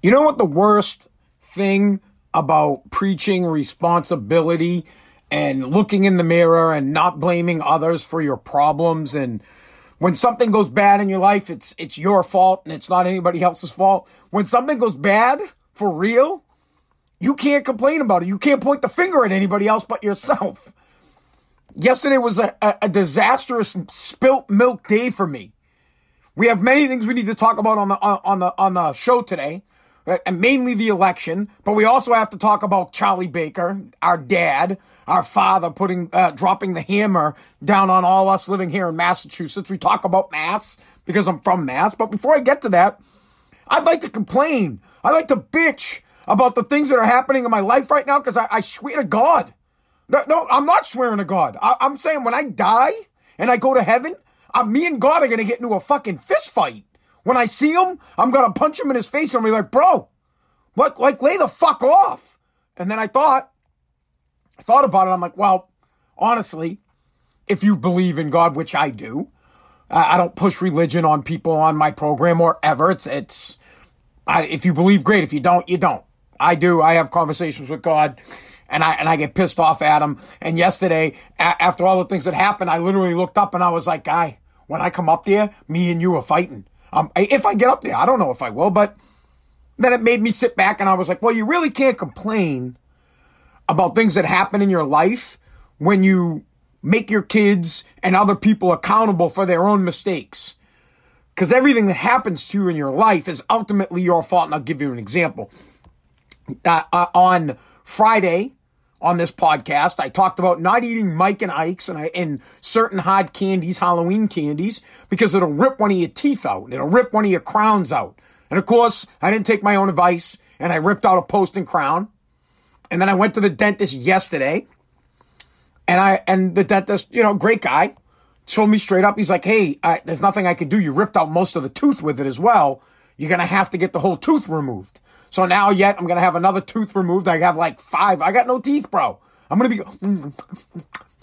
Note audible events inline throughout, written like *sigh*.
You know what the worst thing about preaching responsibility and looking in the mirror and not blaming others for your problems and when something goes bad in your life it's it's your fault and it's not anybody else's fault. When something goes bad for real you can't complain about it. You can't point the finger at anybody else but yourself. Yesterday was a, a, a disastrous spilt milk day for me. We have many things we need to talk about on the on the on the show today and mainly the election, but we also have to talk about Charlie Baker, our dad, our father putting uh, dropping the hammer down on all us living here in Massachusetts. We talk about Mass because I'm from Mass, but before I get to that, I'd like to complain. I'd like to bitch about the things that are happening in my life right now because I, I, swear to God. No, no, I'm not swearing to God. I, I'm saying when I die and I go to heaven, uh, me and God are going to get into a fucking fist fight. When I see him, I'm gonna punch him in his face and be like, bro, what like lay the fuck off. And then I thought, I thought about it. I'm like, well, honestly, if you believe in God, which I do, I don't push religion on people on my program or ever. It's it's I, if you believe, great. If you don't, you don't. I do. I have conversations with God, and I and I get pissed off at him. And yesterday, a- after all the things that happened, I literally looked up and I was like, "Guy, when I come up there, me and you are fighting." Um, if I get up there, I don't know if I will, but then it made me sit back and I was like, well, you really can't complain about things that happen in your life when you make your kids and other people accountable for their own mistakes. Because everything that happens to you in your life is ultimately your fault. And I'll give you an example. Uh, uh, on Friday, on this podcast. I talked about not eating Mike and Ike's and I and certain hard candies, Halloween candies, because it'll rip one of your teeth out. And it'll rip one of your crowns out. And of course, I didn't take my own advice and I ripped out a post and crown. And then I went to the dentist yesterday. And I and the dentist, you know, great guy, told me straight up, he's like, "Hey, I, there's nothing I can do. You ripped out most of the tooth with it as well. You're gonna have to get the whole tooth removed." So now yet I'm gonna have another tooth removed. I have like five. I got no teeth, bro. I'm gonna be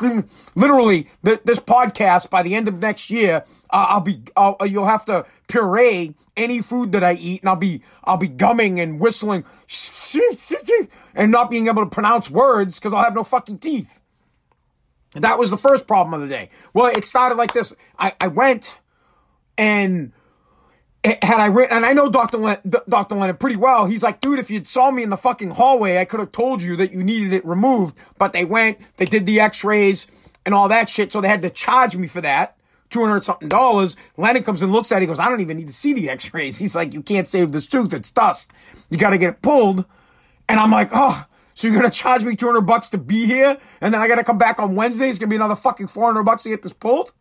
*laughs* literally this podcast by the end of next year. Uh, I'll be I'll, you'll have to puree any food that I eat, and I'll be I'll be gumming and whistling *laughs* and not being able to pronounce words because I'll have no fucking teeth. That was the first problem of the day. Well, it started like this. I, I went and had I written, and I know Dr. Len, Dr. Lennon pretty well. He's like, dude, if you'd saw me in the fucking hallway, I could have told you that you needed it removed. But they went, they did the x-rays and all that shit. So they had to charge me for that. 200 something dollars. Lennon comes and looks at it. He goes, I don't even need to see the x-rays. *laughs* He's like, you can't save this tooth. It's dust. You got to get it pulled. And I'm like, oh, so you're going to charge me 200 bucks to be here? And then I got to come back on Wednesday. It's going to be another fucking 400 bucks to get this pulled?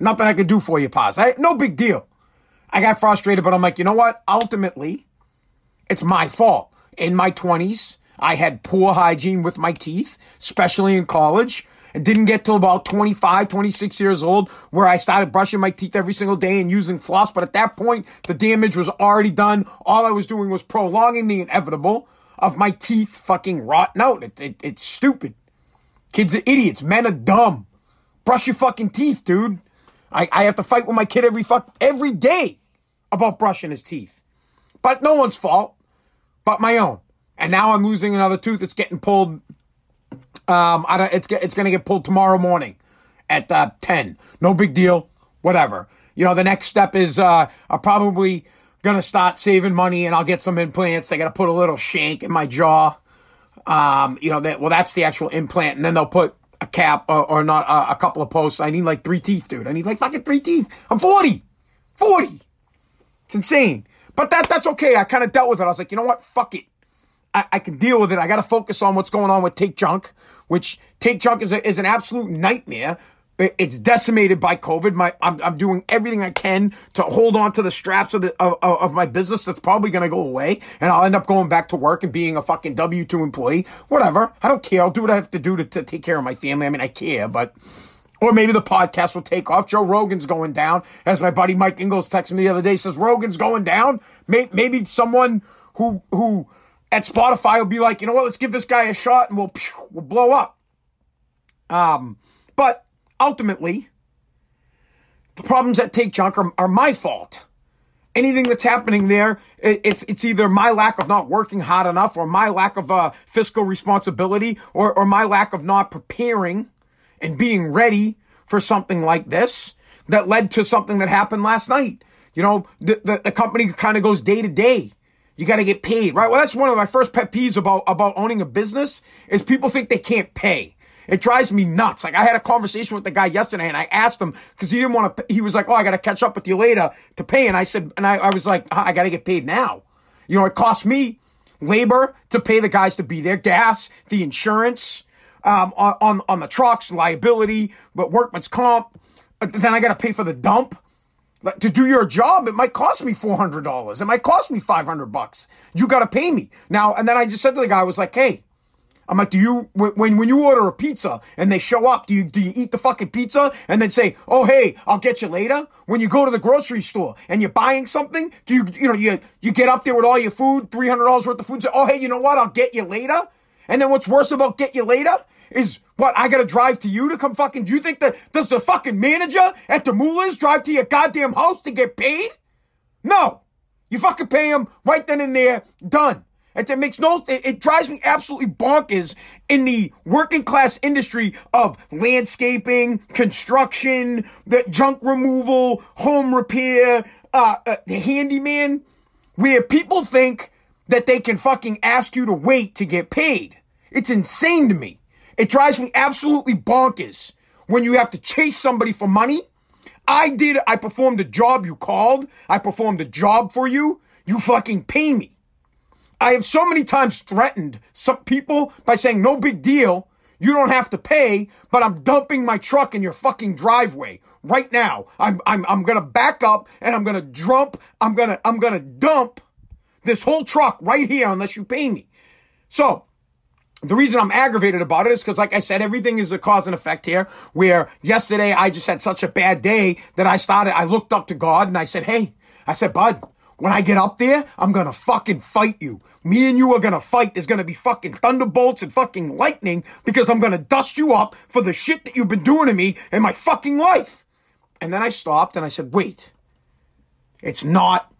Nothing I could do for you, Paz. I, no big deal. I got frustrated, but I'm like, you know what? Ultimately, it's my fault. In my 20s, I had poor hygiene with my teeth, especially in college. and didn't get till about 25, 26 years old where I started brushing my teeth every single day and using floss. But at that point, the damage was already done. All I was doing was prolonging the inevitable of my teeth fucking rotting out. It, it, it's stupid. Kids are idiots. Men are dumb. Brush your fucking teeth, dude. I, I have to fight with my kid every fuck every day about brushing his teeth. But no one's fault but my own. And now I'm losing another tooth. It's getting pulled. Um, I don't, it's it's going to get pulled tomorrow morning at uh, ten. No big deal. Whatever. You know, the next step is uh, I'm probably going to start saving money and I'll get some implants. They got to put a little shank in my jaw. Um, you know, that well, that's the actual implant, and then they'll put a cap or, or not uh, a couple of posts. I need like three teeth, dude. I need like fucking three teeth. I'm 40. 40. It's insane. But that that's okay. I kind of dealt with it. I was like, you know what? Fuck it. I, I can deal with it. I got to focus on what's going on with Take Junk, which Take Junk is a, is an absolute nightmare. It's decimated by COVID. My, I'm, I'm doing everything I can to hold on to the straps of the of, of my business. That's probably going to go away, and I'll end up going back to work and being a fucking W two employee. Whatever. I don't care. I'll do what I have to do to, to take care of my family. I mean, I care, but or maybe the podcast will take off. Joe Rogan's going down. As my buddy Mike Ingalls texted me the other day, says Rogan's going down. Maybe someone who who at Spotify will be like, you know what, let's give this guy a shot and we'll we'll blow up. Um, but ultimately, the problems that take junk are, are my fault. anything that's happening there, it's it's either my lack of not working hard enough, or my lack of uh, fiscal responsibility, or or my lack of not preparing and being ready for something like this that led to something that happened last night. You know, the the, the company kind of goes day to day. You got to get paid, right? Well, that's one of my first pet peeves about about owning a business is people think they can't pay. It drives me nuts. Like I had a conversation with the guy yesterday and I asked him because he didn't want to, he was like, Oh, I got to catch up with you later to pay. And I said, and I, I was like, I got to get paid now. You know, it costs me labor to pay the guys to be there, gas, the insurance, um, on, on, on the trucks, liability, but workman's comp. Uh, then I got to pay for the dump. To do your job, it might cost me four hundred dollars. It might cost me five hundred bucks. You got to pay me now. And then I just said to the guy, I was like, "Hey, I'm like, do you when when you order a pizza and they show up, do you do you eat the fucking pizza and then say, oh hey, I'll get you later? When you go to the grocery store and you're buying something, do you you know you you get up there with all your food, three hundred dollars worth of food, say, oh hey, you know what? I'll get you later. And then what's worse about get you later is what I gotta drive to you to come fucking. Do you think that does the fucking manager at the Moolah's drive to your goddamn house to get paid? No, you fucking pay him right then and there. Done. It, makes no, it, it drives me absolutely bonkers in the working class industry of landscaping, construction, the junk removal, home repair, uh, uh, the handyman, where people think that they can fucking ask you to wait to get paid. It's insane to me. It drives me absolutely bonkers when you have to chase somebody for money. I did, I performed a job you called. I performed a job for you. You fucking pay me. I have so many times threatened some people by saying, no big deal. You don't have to pay, but I'm dumping my truck in your fucking driveway right now. I'm, I'm, I'm going to back up and I'm going to dump, I'm going to, I'm going to dump this whole truck right here unless you pay me. So the reason I'm aggravated about it is because, like I said, everything is a cause and effect here. Where yesterday I just had such a bad day that I started, I looked up to God and I said, Hey, I said, Bud, when I get up there, I'm gonna fucking fight you. Me and you are gonna fight. There's gonna be fucking thunderbolts and fucking lightning because I'm gonna dust you up for the shit that you've been doing to me in my fucking life. And then I stopped and I said, wait, it's not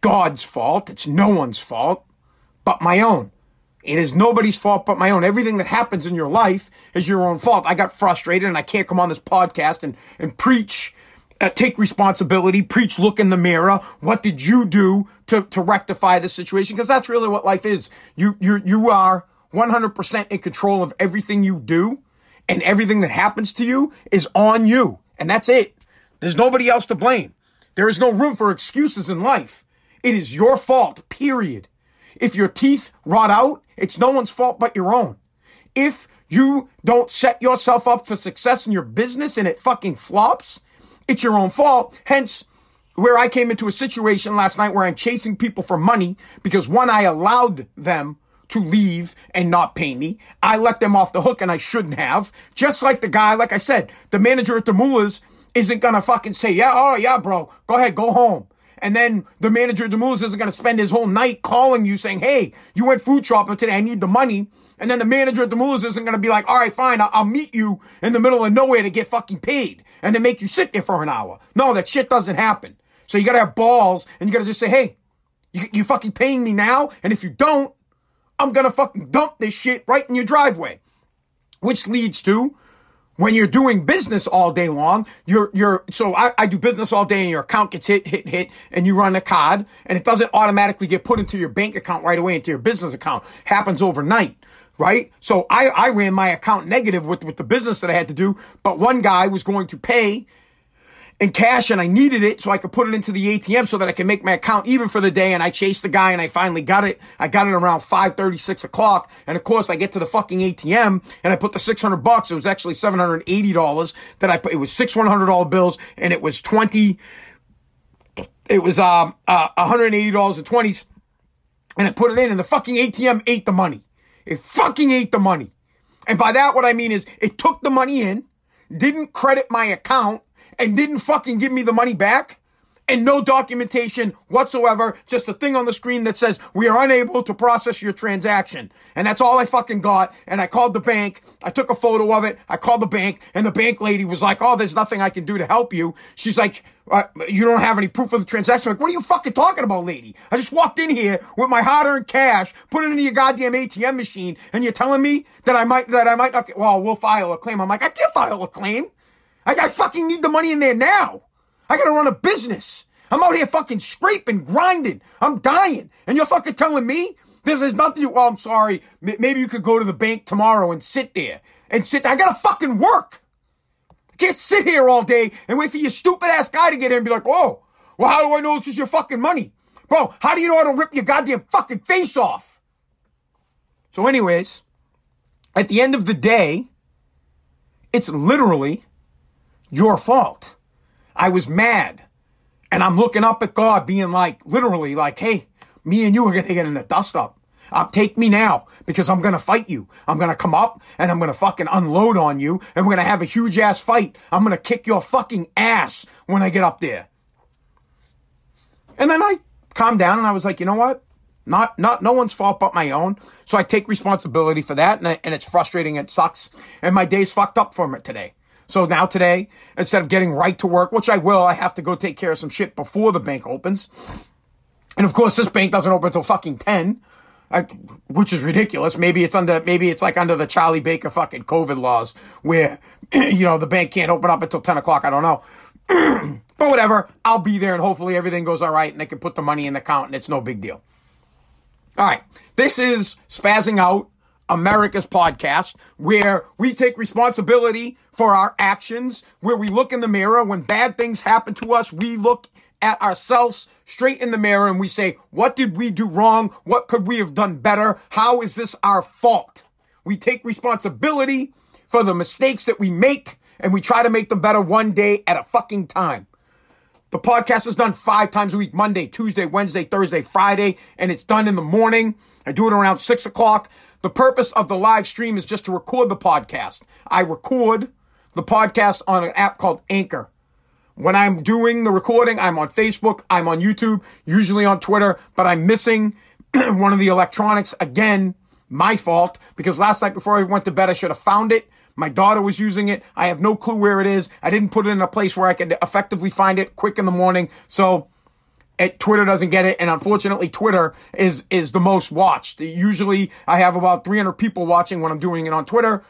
God's fault. It's no one's fault but my own. It is nobody's fault but my own. Everything that happens in your life is your own fault. I got frustrated and I can't come on this podcast and, and preach uh, take responsibility, preach, look in the mirror. What did you do to, to rectify the situation? Because that's really what life is. You, you, you are 100% in control of everything you do and everything that happens to you is on you. And that's it. There's nobody else to blame. There is no room for excuses in life. It is your fault, period. If your teeth rot out, it's no one's fault but your own. If you don't set yourself up for success in your business and it fucking flops, it's your own fault. Hence, where I came into a situation last night where I'm chasing people for money because one, I allowed them to leave and not pay me. I let them off the hook and I shouldn't have. Just like the guy, like I said, the manager at the Moolah's isn't gonna fucking say, yeah, oh yeah, bro, go ahead, go home. And then the manager at the Moolah's isn't gonna spend his whole night calling you saying, hey, you went food shopping today, I need the money. And then the manager at the Moolah's isn't gonna be like, all right, fine, I'll, I'll meet you in the middle of nowhere to get fucking paid and then make you sit there for an hour. No, that shit doesn't happen. So you gotta have balls and you gotta just say, hey, you, you fucking paying me now? And if you don't, I'm gonna fucking dump this shit right in your driveway. Which leads to when you're doing business all day long, you're, you're, so I, I do business all day and your account gets hit, hit, hit, and you run a card and it doesn't automatically get put into your bank account right away into your business account. Happens overnight right? So I, I ran my account negative with, with the business that I had to do, but one guy was going to pay in cash and I needed it so I could put it into the ATM so that I can make my account even for the day. And I chased the guy and I finally got it. I got it around 5 6 o'clock. And of course I get to the fucking ATM and I put the 600 bucks. It was actually $780 that I put. It was six $100 bills and it was 20, it was, um, uh, $180 and 20s. And I put it in and the fucking ATM ate the money. It fucking ate the money. And by that, what I mean is it took the money in, didn't credit my account, and didn't fucking give me the money back. and no documentation whatsoever. Just a thing on the screen that says we are unable to process your transaction. And that's all I fucking got. And I called the bank. I took a photo of it. I called the bank and the bank lady was like, Oh, there's nothing I can do to help you. She's like, uh, you don't have any proof of the transaction. I'm like, what are you fucking talking about, lady? I just walked in here with my hard-earned cash, put it into your goddamn ATM machine, and you're telling me that I might that I might not. Get, well, we'll file a claim. I'm like, I can't file a claim. I, I fucking need the money in there now. I gotta run a business. I'm out here fucking scraping, grinding. I'm dying, and you're fucking telling me this is nothing. You, well, oh, I'm sorry. Maybe you could go to the bank tomorrow and sit there and sit. There. I gotta fucking work. I can't sit here all day and wait for your stupid ass guy to get in and be like, oh, well, how do I know this is your fucking money? Bro, how do you know I don't rip your goddamn fucking face off? So, anyways, at the end of the day, it's literally your fault. I was mad. And I'm looking up at God, being like, literally, like, hey, me and you are going to get in the dust up. Uh, take me now because I'm going to fight you. I'm going to come up and I'm going to fucking unload on you and we're going to have a huge ass fight. I'm going to kick your fucking ass when I get up there. And then I calmed down and I was like, you know what? Not, not, no one's fault but my own. So I take responsibility for that. And, I, and it's frustrating. It sucks. And my day's fucked up from it today. So now today, instead of getting right to work, which I will, I have to go take care of some shit before the bank opens. And of course, this bank doesn't open until fucking 10. I, which is ridiculous. Maybe it's under, maybe it's like under the Charlie Baker fucking COVID laws where, *clears throat* you know, the bank can't open up until 10 o'clock. I don't know. *clears throat* but whatever. I'll be there and hopefully everything goes all right and they can put the money in the account and it's no big deal. All right. This is Spazzing Out, America's podcast, where we take responsibility for our actions, where we look in the mirror. When bad things happen to us, we look at ourselves straight in the mirror and we say, what did we do wrong? What could we have done better? How is this our fault? We take responsibility for the mistakes that we make and we try to make them better one day at a fucking time. The podcast is done five times a week Monday, Tuesday, Wednesday, Thursday, Friday, and it's done in the morning. I do it around six o'clock. The purpose of the live stream is just to record the podcast. I record the podcast on an app called Anchor. When I'm doing the recording, I'm on Facebook, I'm on YouTube, usually on Twitter, but I'm missing *clears throat* one of the electronics again. My fault because last night before I went to bed, I should have found it. My daughter was using it. I have no clue where it is. I didn't put it in a place where I could effectively find it quick in the morning. So it, Twitter doesn't get it, and unfortunately, Twitter is is the most watched. Usually, I have about 300 people watching when I'm doing it on Twitter.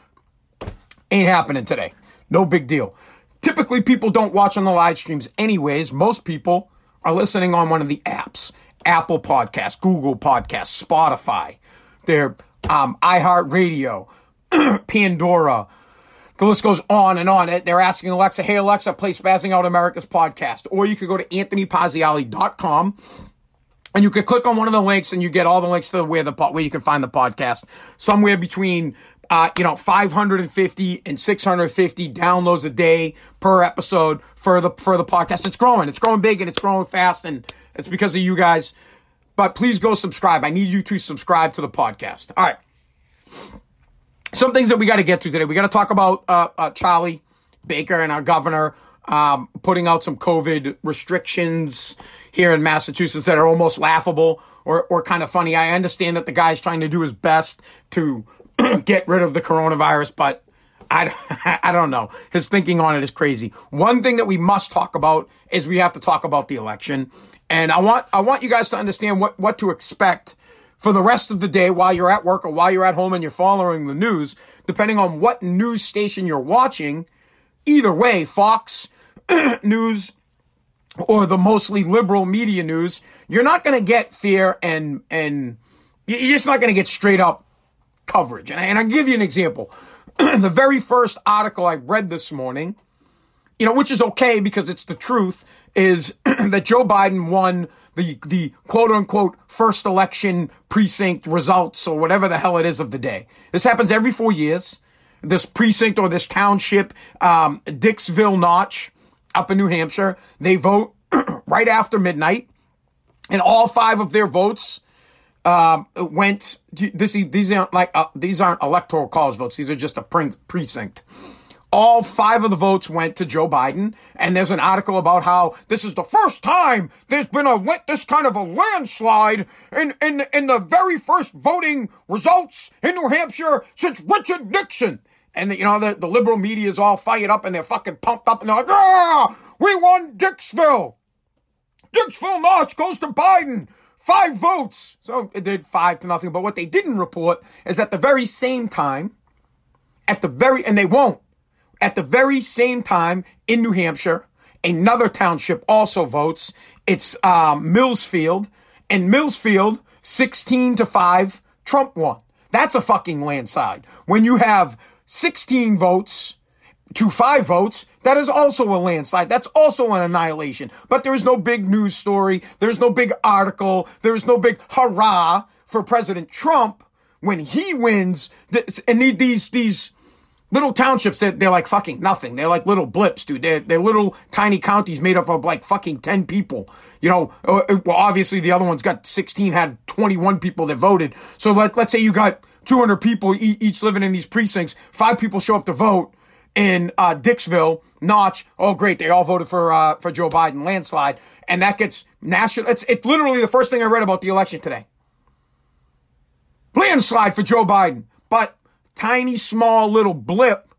Ain't happening today. No big deal. Typically, people don't watch on the live streams anyways. Most people are listening on one of the apps Apple Podcasts, Google Podcasts, Spotify, their um, iHeartRadio, *clears throat* Pandora. The list goes on and on. They're asking Alexa, hey, Alexa, play Spazzing Out America's podcast. Or you could go to anthonypazziali.com and you could click on one of the links and you get all the links to where the where you can find the podcast. Somewhere between uh, you know, 550 and 650 downloads a day per episode for the for the podcast. It's growing. It's growing big and it's growing fast and it's because of you guys. But please go subscribe. I need you to subscribe to the podcast. All right. Some things that we got to get to today. We got to talk about uh, uh, Charlie Baker and our governor um, putting out some COVID restrictions here in Massachusetts that are almost laughable or, or kind of funny. I understand that the guy's trying to do his best to *clears throat* get rid of the coronavirus, but I, *laughs* I don't know. His thinking on it is crazy. One thing that we must talk about is we have to talk about the election. And I want, I want you guys to understand what, what to expect for the rest of the day while you're at work or while you're at home and you're following the news, depending on what news station you're watching. Either way, Fox *clears throat* News or the mostly liberal media news, you're not going to get fear and, and you're just not going to get straight up coverage. And, I, and I'll give you an example. *clears throat* the very first article I read this morning, you know, which is okay because it's the truth, is *clears throat* that Joe Biden won the the quote unquote first election precinct results or whatever the hell it is of the day. This happens every four years. This precinct or this township, um, Dixville Notch, up in New Hampshire, they vote *clears throat* right after midnight, and all five of their votes um, went. This these aren't like uh, these aren't electoral college votes. These are just a pre- precinct. All five of the votes went to Joe Biden. And there's an article about how this is the first time there's been a this kind of a landslide in, in, in the very first voting results in New Hampshire since Richard Nixon. And the, you know, the, the liberal media is all fired up and they're fucking pumped up and they're like, ah, we won Dixville. Dixville Notch goes to Biden. Five votes. So it did five to nothing. But what they didn't report is at the very same time, at the very, and they won't, at the very same time in New Hampshire, another township also votes. It's um, Millsfield. And Millsfield, 16 to 5, Trump won. That's a fucking landslide. When you have 16 votes to five votes, that is also a landslide. That's also an annihilation. But there is no big news story. There's no big article. There's no big hurrah for President Trump when he wins. And these, these, little townships that they're, like fucking nothing. They're like little blips, dude. They're, they're little tiny counties made up of like fucking 10 people. You know, uh, uh, well, obviously the other one's got 16, had 21 people that voted. So let, let's say you got 200 people each living in these precincts. Five people show up to vote in uh, Dixville, Notch. Oh, great. They all voted for, uh, for Joe Biden landslide. And that gets national. It's, it's literally the first thing I read about the election today. Landslide for Joe Biden. But tiny, small little blip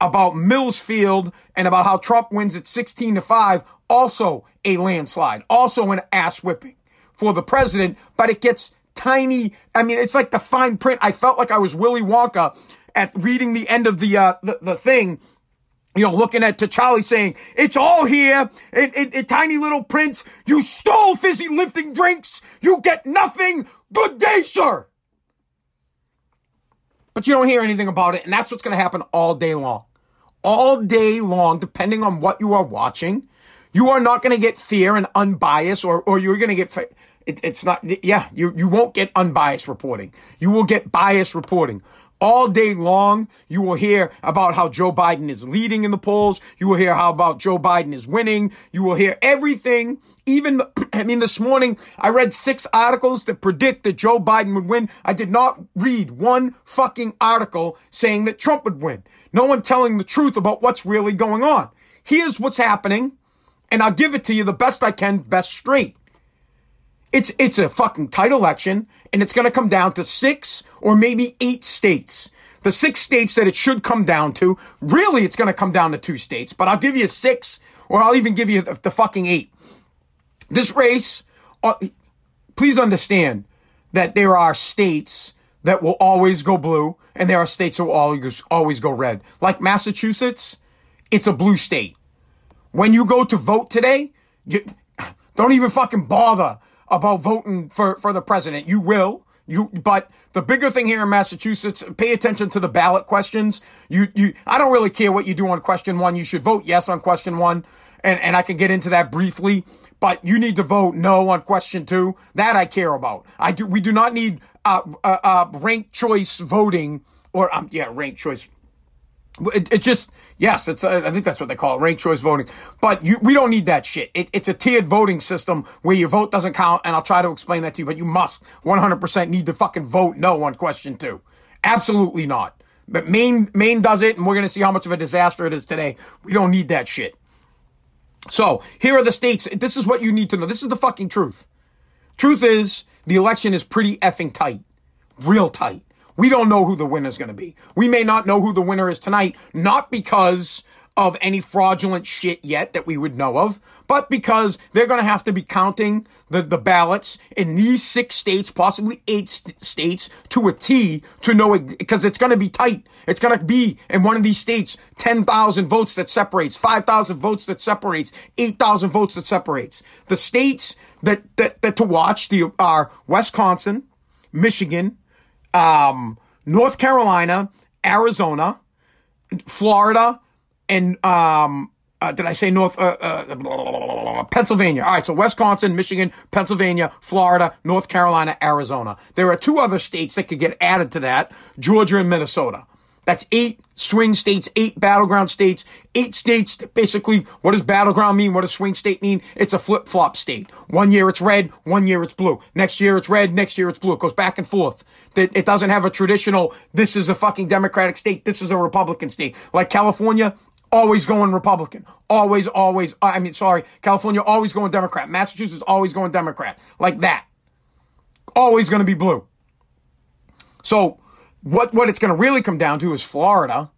about Millsfield and about how Trump wins at 16 to 5, also a landslide, also an ass whipping for the president, but it gets tiny. I mean, it's like the fine print. I felt like I was Willy Wonka at reading the end of the, uh, the, the thing you know, looking at T'Challa saying, it's all here in, in, tiny little prints. You stole fizzy lifting drinks. You get nothing. Good day, sir but you don't hear anything about it. And that's what's going to happen all day long. All day long, depending on what you are watching, you are not going to get fair and unbiased, or, or you're going to get, it, it's not, yeah, you, you won't get unbiased reporting. You will get biased reporting. All day long, you will hear about how Joe Biden is leading in the polls. You will hear how about Joe Biden is winning. You will hear everything. Even, *clears throat* I mean, this morning I read six articles that predict that Joe Biden would win. I did not read one fucking article saying that Trump would win. No one telling the truth about what's really going on. Here's what's happening, and I'll give it to you the best I can, best straight. It's it's a fucking tight election, and it's going to come down to six or maybe eight states. The six states that it should come down to. Really, it's going to come down to two states, but I'll give you six, or I'll even give you the, the fucking eight. This race, uh, please understand that there are states that will always go blue, and there are states that will always always go red. Like Massachusetts, it's a blue state. When you go to vote today, you, don't even fucking bother about voting for, for the president. You will. You, but the bigger thing here in Massachusetts, pay attention to the ballot questions. You, you, I don't really care what you do on question one. You should vote yes on question one. And, and I can get into that briefly, but you need to vote no on question two. That I care about. I do, we do not need, uh, uh, uh ranked choice voting or, um, yeah, ranked choice it, it just yes, it's uh, I think that's what they call it, ranked choice voting. But you, we don't need that shit. It, it's a tiered voting system where your vote doesn't count, and I'll try to explain that to you. But you must 100% need to fucking vote no on question two. Absolutely not. But Maine Maine does it, and we're gonna see how much of a disaster it is today. We don't need that shit. So here are the states. This is what you need to know. This is the fucking truth. Truth is the election is pretty effing tight, real tight. We don't know who the winner is going to be. We may not know who the winner is tonight, not because of any fraudulent shit yet that we would know of, but because they're going to have to be counting the, the ballots in these six states, possibly eight st- states to a T to know it, because it's going to be tight. It's going to be in one of these states, 10,000 votes that separates, 5,000 votes that separates, 8,000 votes that separates. The states that, that, that to watch the, are Wisconsin, Michigan, um, North Carolina, Arizona, Florida, and um, uh, did I say North uh, uh, Pennsylvania? All right, so Wisconsin, Michigan, Pennsylvania, Florida, North Carolina, Arizona. There are two other states that could get added to that: Georgia and Minnesota. That's eight swing states, eight battleground states, eight states. Basically, what does battleground mean? What does swing state mean? It's a flip flop state. One year it's red, one year it's blue. Next year it's red, next year it's blue. It goes back and forth. It doesn't have a traditional, this is a fucking Democratic state, this is a Republican state. Like California, always going Republican. Always, always. Uh, I mean, sorry, California always going Democrat. Massachusetts always going Democrat. Like that. Always going to be blue. So what what it's going to really come down to is Florida,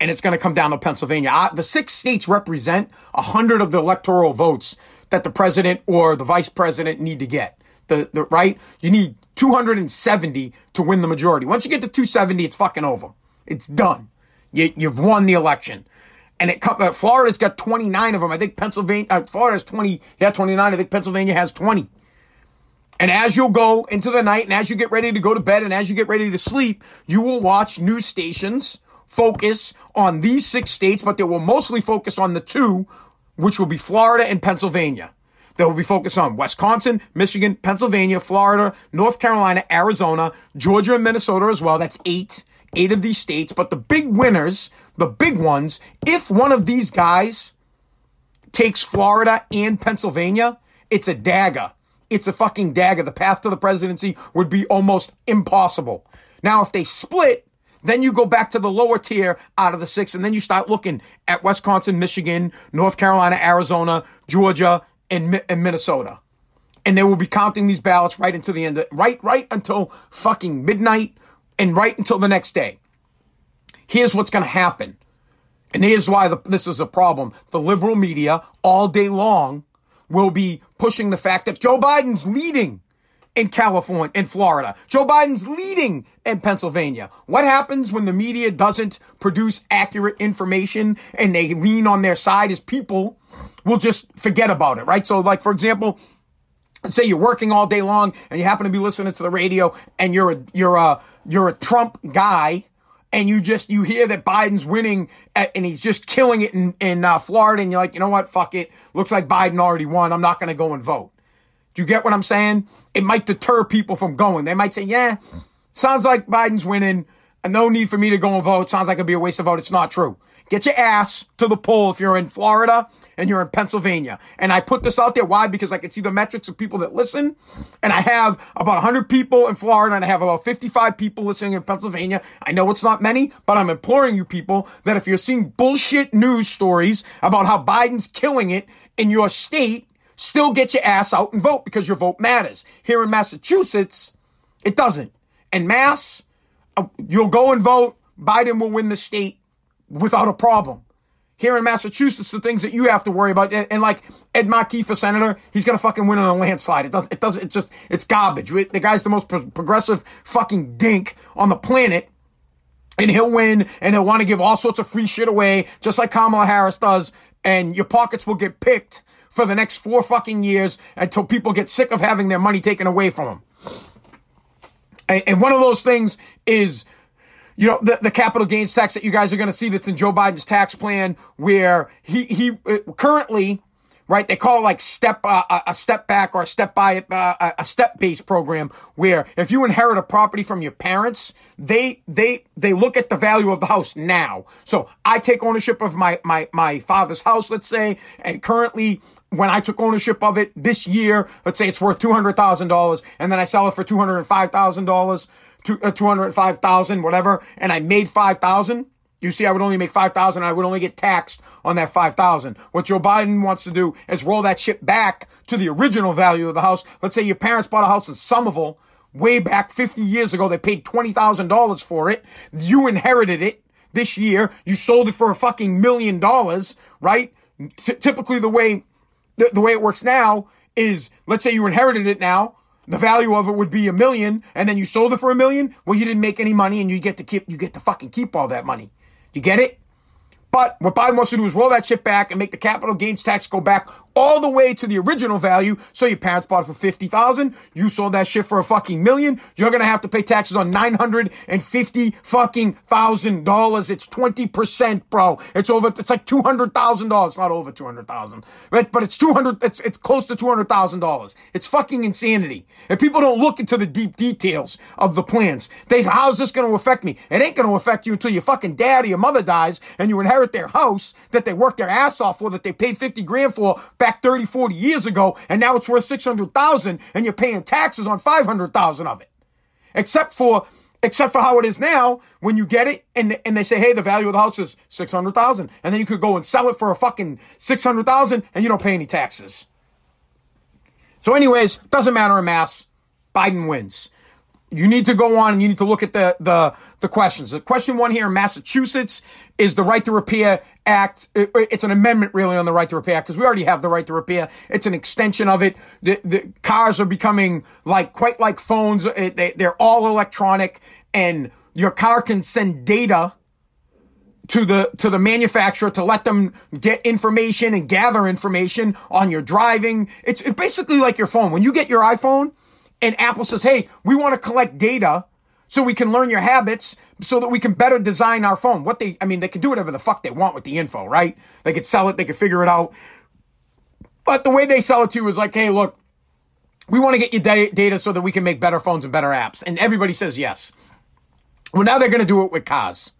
and it's going to come down to Pennsylvania. Uh, the six states represent a hundred of the electoral votes that the president or the vice president need to get. The the right you need 270 to win the majority. Once you get to 270, it's fucking over. It's done. You, you've won the election. And it uh, Florida's got 29 of them. I think Pennsylvania, uh, Florida's 20, yeah, 29. I think Pennsylvania has 20. And as you'll go into the night and as you get ready to go to bed and as you get ready to sleep, you will watch news stations focus on these six states, but they will mostly focus on the two, which will be Florida and Pennsylvania. They will be focused on Wisconsin, Michigan, Pennsylvania, Florida, North Carolina, Arizona, Georgia, and Minnesota as well. That's eight, eight of these states. But the big winners, the big ones, if one of these guys takes Florida and Pennsylvania, it's a dagger it's a fucking dagger. The path to the presidency would be almost impossible. Now, if they split, then you go back to the lower tier out of the six, and then you start looking at Wisconsin, Michigan, North Carolina, Arizona, Georgia, and, and Minnesota. And they will be counting these ballots right into the end, of, right, right until fucking midnight, and right until the next day. Here's what's going to happen. And here's why the, this is a problem. The liberal media all day long will be pushing the fact that Joe Biden's leading in California, in Florida. Joe Biden's leading in Pennsylvania. What happens when the media doesn't produce accurate information and they lean on their side is people will just forget about it, right? So like, for example, say you're working all day long and you happen to be listening to the radio and you're a, you're a, you're a Trump guy and you just you hear that Biden's winning at, and he's just killing it in in uh, Florida, and you're like, you know what, fuck it, looks like Biden already won. I'm not going to go and vote. Do you get what I'm saying? It might deter people from going. They might say, yeah, sounds like Biden's winning. No need for me to go and vote. Sounds like it'd be a waste of vote. It's not true. Get your ass to the poll if you're in Florida and you're in Pennsylvania. And I put this out there. Why? Because I can see the metrics of people that listen. And I have about 100 people in Florida and I have about 55 people listening in Pennsylvania. I know it's not many, but I'm imploring you people that if you're seeing bullshit news stories about how Biden's killing it in your state, still get your ass out and vote because your vote matters. Here in Massachusetts, it doesn't. In Mass, uh, you'll go and vote. Biden will win the state without a problem. Here in Massachusetts, the things that you have to worry about, and, and like Ed Markey for senator, he's gonna fucking win on a landslide. It does, it doesn't, it just, it's garbage. The guy's the most pro- progressive fucking dink on the planet, and he'll win, and he'll want to give all sorts of free shit away, just like Kamala Harris does, and your pockets will get picked for the next four fucking years until people get sick of having their money taken away from them. And, and one of those things is you know, the, the capital gains tax that you guys are going to see that's in Joe Biden's tax plan, where he, he uh, currently, right, they call it like step, uh, a step back or a step by, uh, a step based program where if you inherit a property from your parents, they, they, they look at the value of the house now. So I take ownership of my, my, my father's house, let's say, and currently when I took ownership of it this year, let's say it's worth $200,000 and then I sell it for $205,000 two, uh, 205,000, uh, whatever, and I made 5,000, you see, I would only make 5,000 I would only get taxed on that 5,000. What Joe Biden wants to do is roll that shit back to the original value of the house. Let's say your parents bought a house in Somerville way back 50 years ago. They paid $20,000 for it. You inherited it this year. You sold it for a fucking million dollars, right? T- typically the way, the way it works now is, let's say you inherited it now the value of it would be a million and then you sold it for a million, well, you didn't make any money and you get to keep, you get to fucking keep all that money. You get it? But what Biden wants to do is roll that shit back and make the capital gains tax go back all the way to the original value. So your parents bought it for 50,000. You sold that shit for a fucking million. You're going to have to pay taxes on 950 fucking thousand dollars. It's 20%, bro. It's over, it's like $200,000. It's not over 200,000, but, but it's 200, it's, it's close to $200,000. It's fucking insanity. And people don't look into the deep details of the plans. They, how's this going to affect me? It ain't going to affect you until your fucking dad or your mother dies and you inherit their house that they worked their ass off for, that they paid 50 grand for back 30, 40 years ago, and now it's worth 600,000 and you're paying taxes on 500,000 of it. Except for except for how it is now when you get it and, and they say, hey, the value of the house is 600,000. And then you could go and sell it for a fucking 600,000 and you don't pay any taxes. So anyways, doesn't matter in mass. Biden wins. You need to go on and you need to look at the, the, the questions. The question one here in Massachusetts is the Right to Repair Act. It's an amendment really on the Right to Repair because we already have the right to repair. It's an extension of it. The, the cars are becoming like quite like phones. Uh, they, they're all electronic and your car can send data to the to the manufacturer to let them get information and gather information on your driving. It's, it's basically like your phone. When you get your iPhone and Apple says, "Hey, we want to collect data so we can learn your habits so that we can better design our phone." What they I mean, they can do whatever the fuck they want with the info, right? They could sell it, they could figure it out. But the way they sell it to you is like, "Hey, look, we want to get your data so that we can make better phones and better apps." And everybody says yes. Well, now they're going to do it with cars.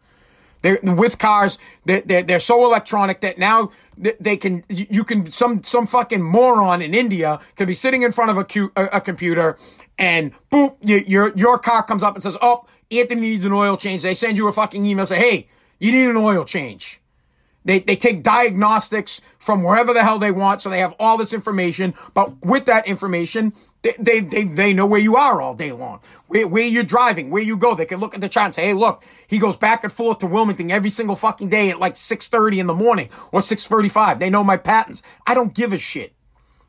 They're with cars. They're, they're, they're so electronic that now they can you can some some fucking moron in India can be sitting in front of a, a, a computer and boop you, your your car comes up and says oh Anthony needs an oil change. They send you a fucking email say hey you need an oil change. They, they take diagnostics from wherever the hell they want, so they have all this information. But with that information, they, they, they, know where you are all day long, where, where you're driving, where you go. They can look at the chart and say, hey, look, he goes back and forth to Wilmington every single fucking day at like 6.30 in the morning or 6.35. They know my patents. I don't give a shit.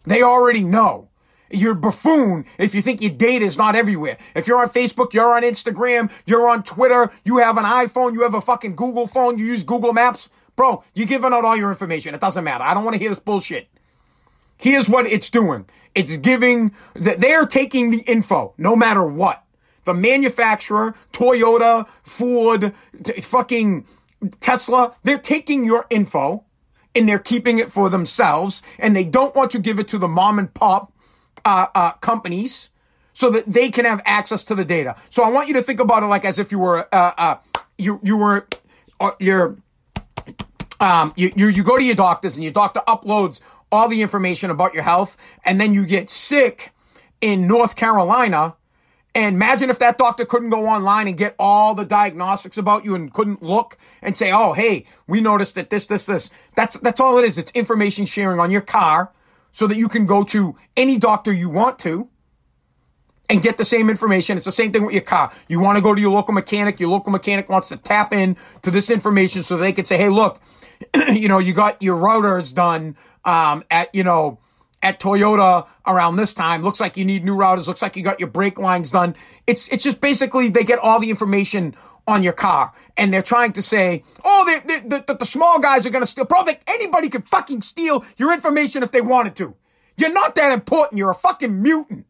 They already know. You're buffoon if you think your data is not everywhere. If you're on Facebook, you're on Instagram, you're on Twitter, you have an iPhone, you have a fucking Google phone, you use Google Maps. Bro, you're giving out all your information. It doesn't matter. I don't want to hear this bullshit. Here's what it's doing. It's giving that they're taking the info no matter what. The manufacturer, Toyota, Ford, t- fucking Tesla, they're taking your info and they're keeping it for themselves and they don't want to give it to the mom and pop uh, uh, companies so that they can have access to the data. So I want you to think about it like as if you were uh, uh you you were uh, you're um, you, you, you go to your doctors and your doctor uploads all the information about your health and then you get sick in North Carolina. And imagine if that doctor couldn't go online and get all the diagnostics about you and couldn't look and say, "Oh, hey, we noticed that this, this, this." That's that's all it is. It's information sharing on your car, so that you can go to any doctor you want to and get the same information. It's the same thing with your car. You want to go to your local mechanic. Your local mechanic wants to tap in to this information so they can say, "Hey, look, *clears throat* you know, you got your rotors done um, at, you know, at Toyota around this time. Looks like you need new routers. Looks like you got your brake lines done. It's it's just basically they get all the information on your car, and they're trying to say, oh, they, the, the small guys are going to steal. They, anybody could fucking steal your information if they wanted to. You're not that important. You're a fucking mutant.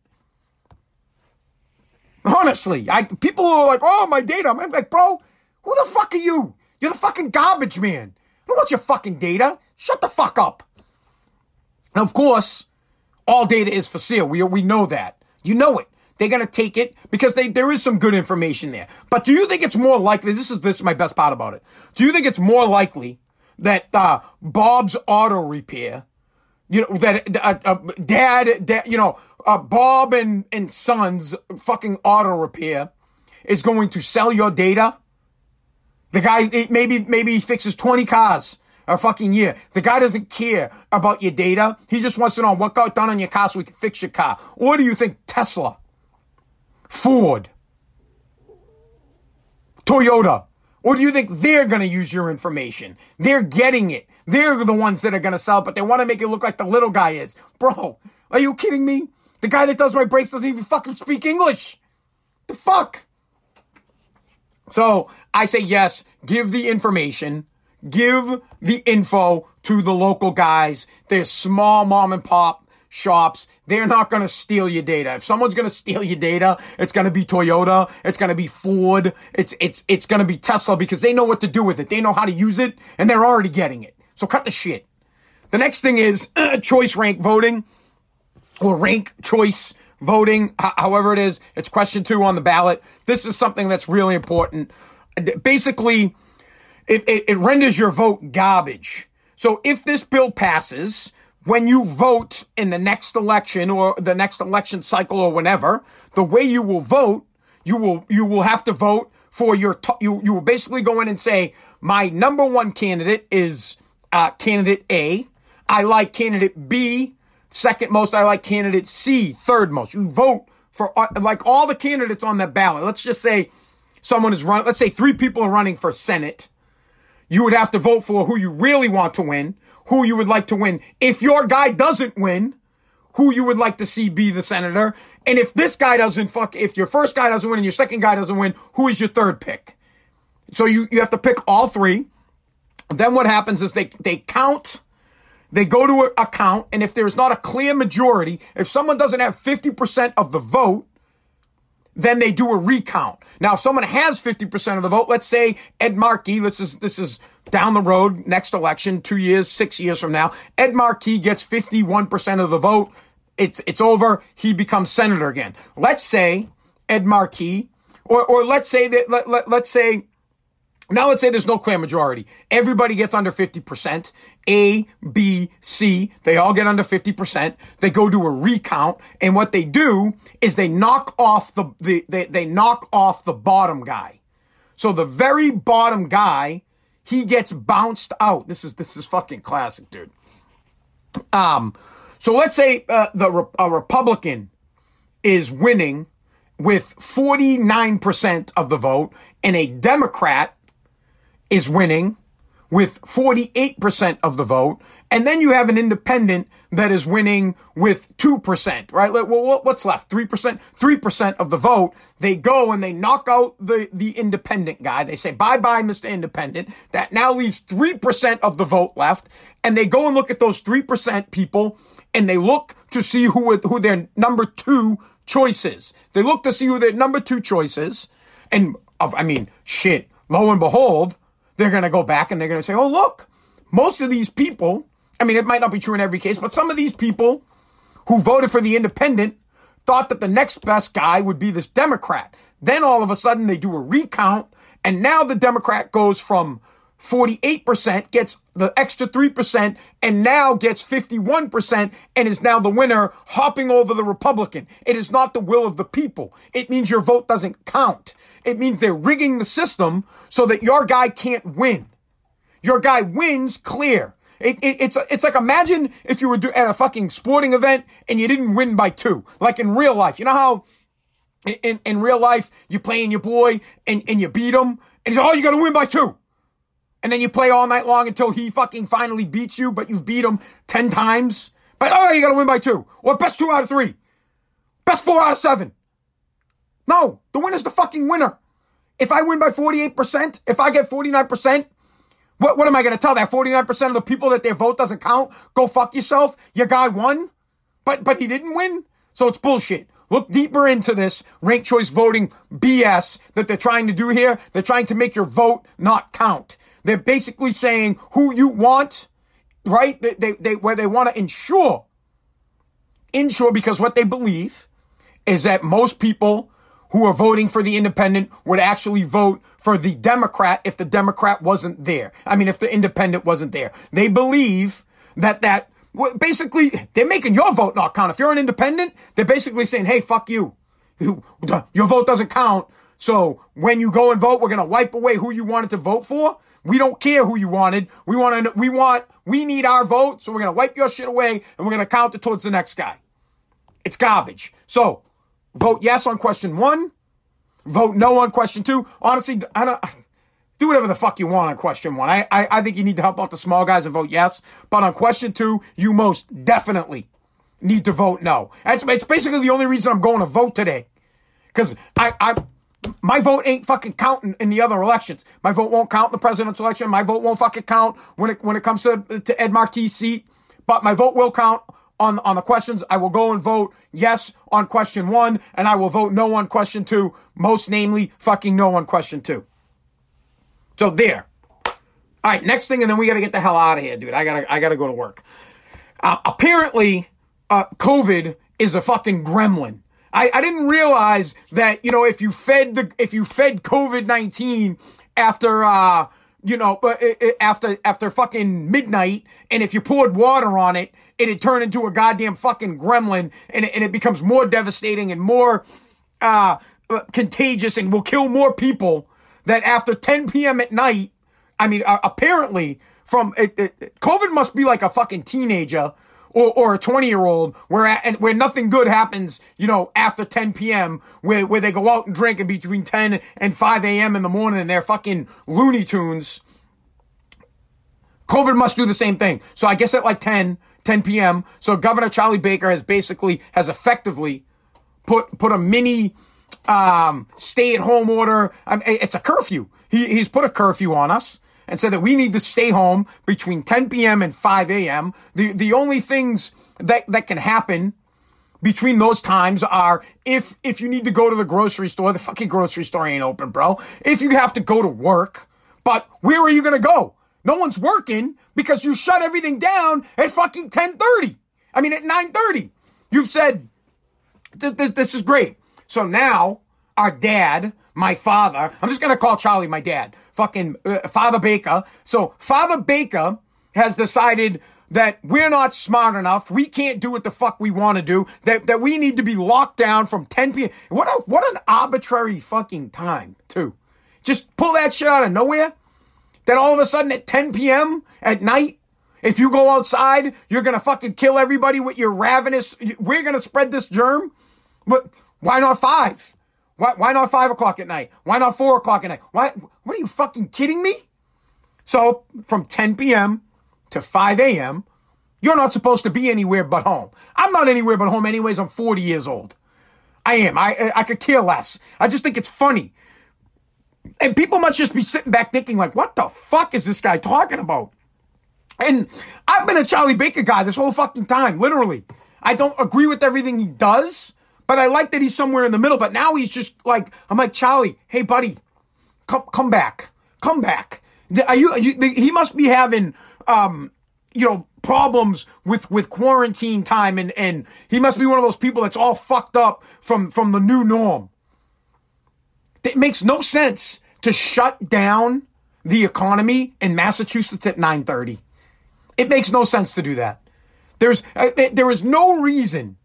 Honestly, I people are like, oh, my data. I'm like, bro, who the fuck are you? You're the fucking garbage man. I don't want your fucking data. Shut the fuck up. And of course, all data is for sale. We, we know that. You know it. They're to take it because they, there is some good information there. But do you think it's more likely? This is, this is my best part about it. Do you think it's more likely that, uh, Bob's Auto Repair, you know, that, uh, uh, dad, dad, you know, uh, Bob and, and Sons fucking auto repair is going to sell your data the guy, maybe, maybe he fixes 20 cars a fucking year. The guy doesn't care about your data. He just wants to know what got done on your car so we can fix your car. Or do you think Tesla, Ford, Toyota, or do you think they're going to use your information? They're getting it. They're the ones that are going to sell, but they want to make it look like the little guy is. Bro, are you kidding me? The guy that does my brakes doesn't even fucking speak English. The fuck? So I say yes, give the information, give the info to the local guys. They're small mom and pop shops. They're not going to steal your data. If someone's going to steal your data, it's going to be Toyota. It's going to be Ford. It's, it's, it's going to be Tesla because they know what to do with it. They know how to use it and they're already getting it. So cut the shit. The next thing is *clears throat* choice rank voting or rank choice voting, however it is. It's question two on the ballot. This is something that's really important. Basically, it, it, it renders your vote garbage. So if this bill passes, when you vote in the next election or the next election cycle or whenever, the way you will vote, you will you will have to vote for your t- you you will basically go in and say my number one candidate is uh, candidate A. I like candidate B second most. I like candidate C third most. You vote for uh, like all the candidates on that ballot. Let's just say someone is running. Let's say three people are running for Senate. You would have to vote for who you really want to win, who you would like to win. If your guy doesn't win, who you would like to see be the senator. And if this guy doesn't fuck, if your first guy doesn't win and your second guy doesn't win, who is your third pick? So you, you have to pick all three. Then what happens is they, they count, they go to a, count, and if there's not a clear majority, if someone doesn't have 50% of the vote, then they do a recount. Now, if someone has 50% of the vote, let's say Ed Markey, this is, this is down the road, next election, two years, six years from now, Ed Markey gets 51% of the vote it's it's over. He becomes senator again. Let's say Ed Markey, or or let's say that let, let, let's say now let's say there's no clear majority. Everybody gets under 50%. A, B, C, they all get under 50%. They go to a recount. And what they do is they knock off the, the they, they knock off the bottom guy. So the very bottom guy, he gets bounced out. This is, this is fucking classic, dude. Um, so let's say uh, the a Republican is winning with 49% of the vote and a Democrat is winning with 48% of the vote. And then you have an independent that is winning with 2%, right? Well, what's left? 3%? 3% of the vote. They go and they knock out the, the independent guy. They say, bye bye, Mr. Independent. That now leaves 3% of the vote left. And they go and look at those 3% people and they look to see who, who their number two choice is. They look to see who their number two choice is. And, I mean, shit, lo and behold, they're going to go back and they're going to say, oh, look, most of these people, I mean, it might not be true in every case, but some of these people who voted for the independent thought that the next best guy would be this Democrat. Then all of a sudden they do a recount, and now the Democrat goes from 48%, gets the extra 3%, and now gets 51% and is now the winner, hopping over the Republican. It is not the will of the people. It means your vote doesn't count. It means they're rigging the system so that your guy can't win. Your guy wins clear. It, it, it's it's like imagine if you were at a fucking sporting event and you didn't win by two, like in real life. You know how in, in real life you playing your boy and, and you beat him and he's oh you got to win by two and then you play all night long until he fucking finally beats you, but you've beat him 10 times. But oh, you gotta win by two. Or best two out of three. Best four out of seven. No, the winner's the fucking winner. If I win by 48%, if I get 49%, what, what am I gonna tell that 49% of the people that their vote doesn't count? Go fuck yourself. Your guy won, but, but he didn't win. So it's bullshit. Look deeper into this ranked choice voting BS that they're trying to do here. They're trying to make your vote not count. They're basically saying who you want, right? They, they, they where they want to ensure, ensure because what they believe is that most people who are voting for the independent would actually vote for the Democrat if the Democrat wasn't there. I mean, if the independent wasn't there. They believe that that basically they're making your vote not count. If you're an independent, they're basically saying, "Hey, fuck you. Your vote doesn't count. So when you go and vote, we're going to wipe away who you wanted to vote for. We don't care who you wanted. We want to, we want, we need our vote. So we're going to wipe your shit away and we're going to count it towards the next guy. It's garbage. So vote yes on question one. Vote no on question two. Honestly, I don't, *sighs* do whatever the fuck you want on question one. I, I, I think you need to help out the small guys and vote yes. But on question two, you most definitely need to vote no. It's, it's basically the only reason I'm going to vote today. Because I, I, my vote ain't fucking counting in the other elections. My vote won't count in the presidential election. My vote won't fucking count when it when it comes to to Ed Markey's seat. But my vote will count on on the questions. I will go and vote yes on question one, and I will vote no on question two. Most namely, fucking no on question two. So there. All right, next thing, and then we got to get the hell out of here, dude. I gotta I gotta go to work. Uh, apparently, uh, COVID is a fucking gremlin. I, I didn't realize that, you know, if you fed the, if you fed COVID-19 after, uh, you know, uh, after, after fucking midnight, and if you poured water on it, it'd turn into a goddamn fucking gremlin, and it, and it becomes more devastating and more, uh, uh, contagious and will kill more people that after 10 p.m. at night, I mean, uh, apparently from it, it, COVID must be like a fucking teenager or, or a 20 year old where and where nothing good happens, you know, after 10 p.m. where where they go out and drink and between 10 and 5 a.m. in the morning and they're fucking Looney Tunes. COVID must do the same thing. So I guess at like 10, 10 p.m. So Governor Charlie Baker has basically has effectively put put a mini um, stay at home order. I mean, it's a curfew. He, he's put a curfew on us and said that we need to stay home between 10 p.m. and 5 a.m. The, the only things that, that can happen between those times are if, if you need to go to the grocery store, the fucking grocery store ain't open, bro. If you have to go to work, but where are you going to go? No one's working because you shut everything down at fucking 1030. I mean, at 930. You've said, this is great. So now our dad, my father, I'm just going to call Charlie my dad, fucking uh, Father Baker. So Father Baker has decided that we're not smart enough. We can't do what the fuck we want to do. That that we need to be locked down from 10 p.m. What a what an arbitrary fucking time, too. Just pull that shit out of nowhere. Then all of a sudden at 10 p.m. at night, if you go outside, you're gonna fucking kill everybody with your ravenous. We're gonna spread this germ. But why not five? Why, why not five o'clock at night? Why not four o'clock at night? Why? What are you fucking kidding me? So from 10 p.m. to 5 a.m., you're not supposed to be anywhere but home. I'm not anywhere but home anyways. I'm 40 years old. I am. I I could care less. I just think it's funny. And people must just be sitting back thinking like, what the fuck is this guy talking about? And I've been a Charlie Baker guy this whole fucking time, literally. I don't agree with everything he does. But I like that he's somewhere in the middle. But now he's just like, I'm like, Charlie, hey, buddy, come, come back. Come back. Are you, are you he must be having, um, you know, problems with, with quarantine time and, and he must be one of those people that's all fucked up from, from the new norm. It makes no sense to shut down the economy in Massachusetts at 930. It makes no sense to do that. There's, uh, there is no reason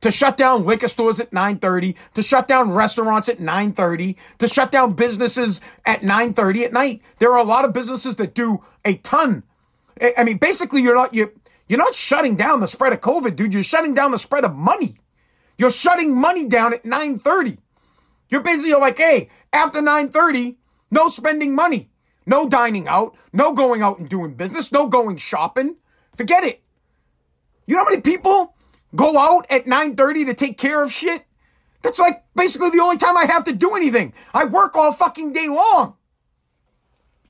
to shut down liquor stores at 9:30, to shut down restaurants at 9:30, to shut down businesses at 9:30 at night. There are a lot of businesses that do a ton. I mean, basically you're not you you're not shutting down the spread of COVID, dude. You're shutting down the spread of money. You're shutting money down at 9:30. You're basically you're like, "Hey, after 9:30, no spending money. No dining out, no going out and doing business, no going shopping. Forget it. You know how many people go out at 9:30 to take care of shit? That's like basically the only time I have to do anything. I work all fucking day long.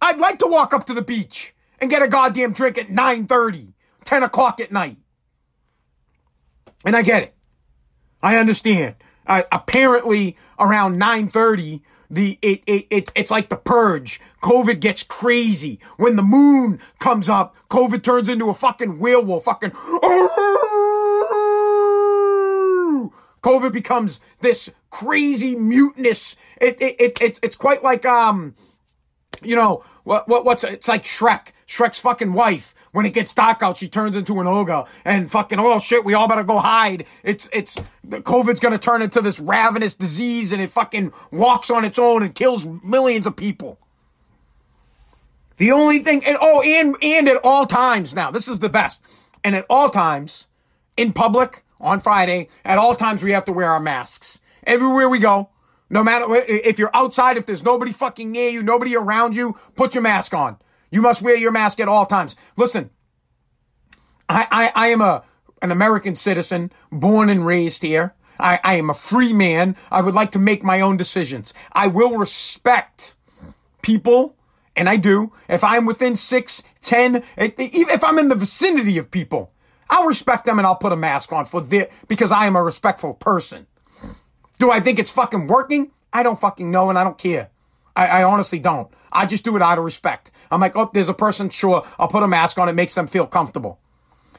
I'd like to walk up to the beach and get a goddamn drink at 9:30, 10 o'clock at night. And I get it. I understand. Uh, apparently around 9:30 the it, it, it it's like the purge covid gets crazy when the moon comes up covid turns into a fucking werewolf fucking *laughs* COVID becomes this crazy mutinous. It, it, it, it's, it's quite like, um, you know, what, what, what's, it's like Shrek, Shrek's fucking wife. When it gets dark out, she turns into an ogre and fucking, oh shit, we all better go hide. It's, it's, COVID's gonna turn into this ravenous disease and it fucking walks on its own and kills millions of people. The only thing, and oh, and, and at all times now, this is the best. And at all times, in public, on Friday. At all times, we have to wear our masks. Everywhere we go, no matter if you're outside, if there's nobody fucking near you, nobody around you, put your mask on. You must wear your mask at all times. Listen, I, I, I am a an American citizen, born and raised here. I, I am a free man. I would like to make my own decisions. I will respect people, and I do. If I'm within six, ten, if I'm in the vicinity of people, I'll respect them and I'll put a mask on for the because I am a respectful person. Do I think it's fucking working? I don't fucking know and I don't care. I, I, honestly don't. I just do it out of respect. I'm like, oh, there's a person, sure, I'll put a mask on. It makes them feel comfortable.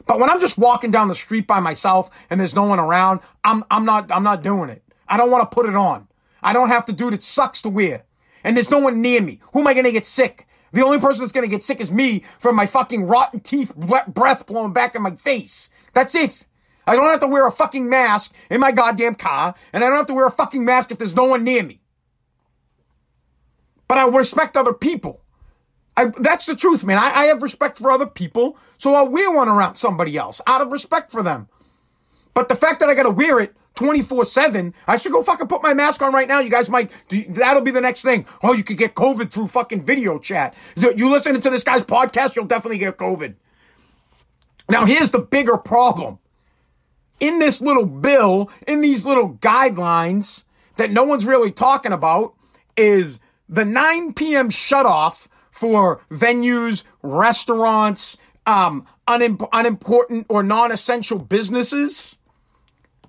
But when I'm just walking down the street by myself and there's no one around, I'm I'm not I'm not doing it. I don't want to put it on. I don't have to do it. It sucks to wear. And there's no one near me. Who am I gonna get sick? The only person that's going to get sick is me from my fucking rotten teeth wet breath blowing back in my face. That's it. I don't have to wear a fucking mask in my goddamn car, and I don't have to wear a fucking mask if there's no one near me. But I respect other people. I, that's the truth, man. I, I have respect for other people, so I'll wear one around somebody else out of respect for them. But the fact that I gotta wear it 24 7, I should go fucking put my mask on right now. You guys might, that'll be the next thing. Oh, you could get COVID through fucking video chat. You listening to this guy's podcast, you'll definitely get COVID. Now, here's the bigger problem. In this little bill, in these little guidelines that no one's really talking about, is the 9 p.m. shutoff for venues, restaurants, um, unim- unimportant or non essential businesses.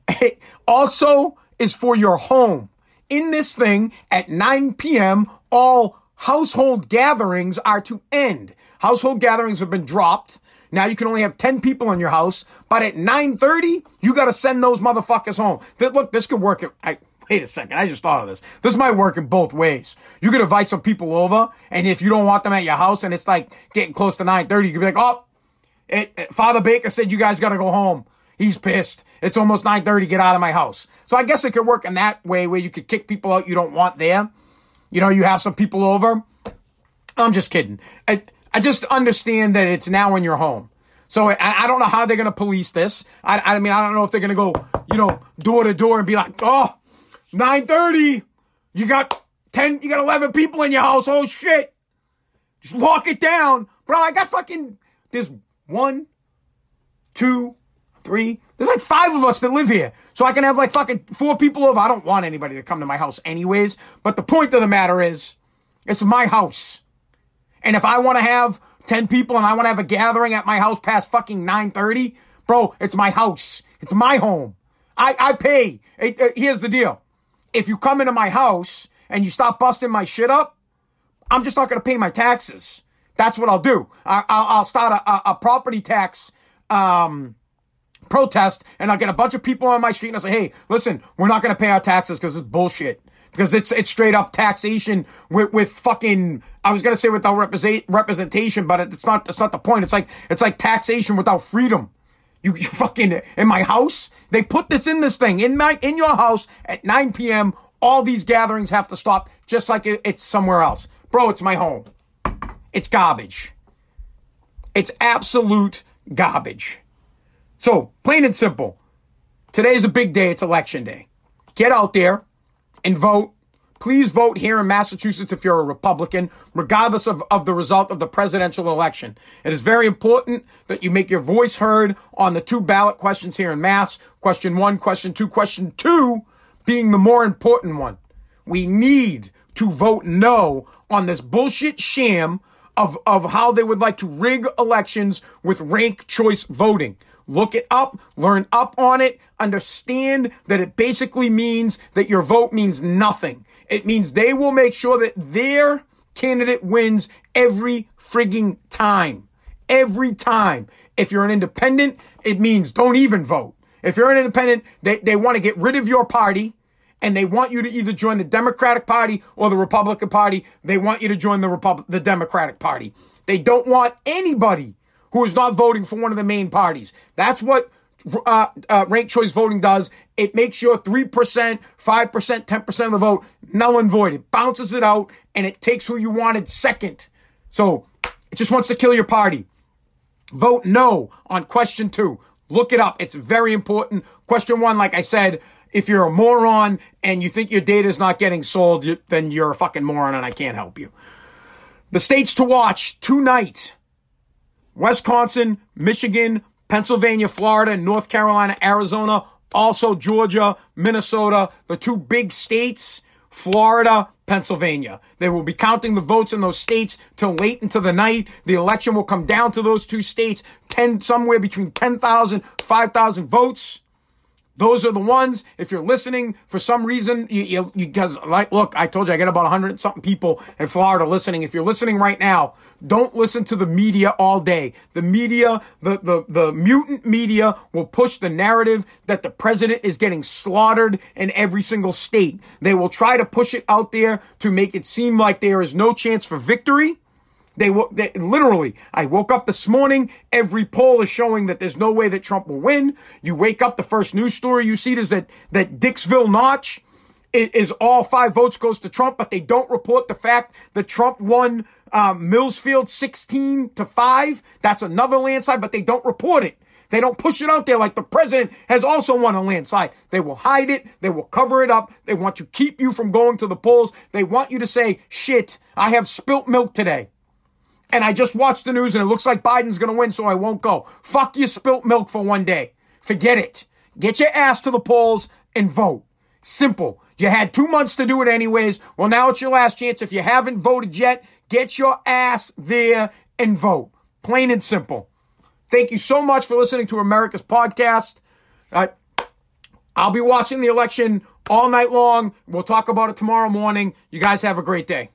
*laughs* Also is for your home. In this thing, at 9 p.m., all household gatherings are to end. Household gatherings have been dropped. Now you can only have 10 people in your house, but at 9:30, you got to send those motherfuckers home. Look, this could work. I, wait a second, I just thought of this. This might work in both ways. You could invite some people over, and if you don't want them at your house and it's like getting close to 9:30, you could be like, "Oh, it, it, Father Baker said you guys got to go home. He's pissed. It's almost 9:30. Get out of my house." So I guess it could work in that way where you could kick people out you don't want there. You know, you have some people over. I'm just kidding. I, I just understand that it's now in your home. So I, I don't know how they're going to police this. I, I mean, I don't know if they're going to go, you know, door to door and be like, oh, 930, you got 10, you got 11 people in your house. Oh shit. Just lock it down. Bro, I got fucking, there's one, two, three. There's like five of us that live here. So I can have like fucking four people over. I don't want anybody to come to my house anyways. But the point of the matter is, it's my house. And if I want to have 10 people and I want to have a gathering at my house past fucking 9:30, bro, it's my house. It's my home. I, I pay. It, uh, here's the deal. If you come into my house and you stop busting my shit up, I'm just not going to pay my taxes. That's what I'll do. I, will start a, a, property tax um, protest and I'll get a bunch of people on my street and I'll say, hey, listen, we're not going to pay our taxes because it's bullshit because it's it's straight up taxation with with fucking I was gonna say without represent, representation, but it's not that's not the point. It's like it's like taxation without freedom. You, you fucking in my house. They put this in this thing in my in your house at 9 p.m. All these gatherings have to stop, just like it, it's somewhere else, bro. It's my home. It's garbage. It's absolute garbage. So plain and simple. Today's a big day. It's election day. Get out there and vote. Please vote here in Massachusetts if you're a Republican, regardless of, of the result of the presidential election. It is very important that you make your voice heard on the two ballot questions here in Mass. Question one, question two, question two being the more important one. We need to vote no on this bullshit sham of, of how they would like to rig elections with rank choice voting. Look it up, learn up on it, understand that it basically means that your vote means nothing. It means they will make sure that their candidate wins every frigging time. Every time. If you're an independent, it means don't even vote. If you're an independent, they, they want to get rid of your party and they want you to either join the Democratic Party or the Republican Party. They want you to join the Republic, the Democratic Party. They don't want anybody who is not voting for one of the main parties. That's what uh, uh, ranked choice voting does. It makes your 3%, 5%, 10% of the vote null and void. It bounces it out and it takes who you wanted second. So it just wants to kill your party. Vote no on question two. Look it up. It's very important. Question one, like I said, if you're a moron and you think your data is not getting sold, then you're a fucking moron and I can't help you. The states to watch tonight Wisconsin, Michigan, Pennsylvania, Florida, North Carolina, Arizona, also Georgia, Minnesota, the two big states, Florida, Pennsylvania. They will be counting the votes in those states till late into the night. The election will come down to those two states, 10, somewhere between 10,000, 5,000 votes. Those are the ones. If you're listening for some reason, you, you, you guys like, look, I told you I get about 100 something people in Florida listening. If you're listening right now, don't listen to the media all day. The media, the, the, the mutant media will push the narrative that the president is getting slaughtered in every single state. They will try to push it out there to make it seem like there is no chance for victory. They, they literally, I woke up this morning. Every poll is showing that there's no way that Trump will win. You wake up, the first news story you see is that, that Dixville Notch is all five votes goes to Trump, but they don't report the fact that Trump won um, Millsfield 16 to 5. That's another landslide, but they don't report it. They don't push it out there like the president has also won a landslide. They will hide it. They will cover it up. They want to keep you from going to the polls. They want you to say, shit, I have spilt milk today. And I just watched the news and it looks like Biden's going to win, so I won't go. Fuck you, spilt milk for one day. Forget it. Get your ass to the polls and vote. Simple. You had two months to do it anyways. Well, now it's your last chance. If you haven't voted yet, get your ass there and vote. Plain and simple. Thank you so much for listening to America's podcast. Uh, I'll be watching the election all night long. We'll talk about it tomorrow morning. You guys have a great day.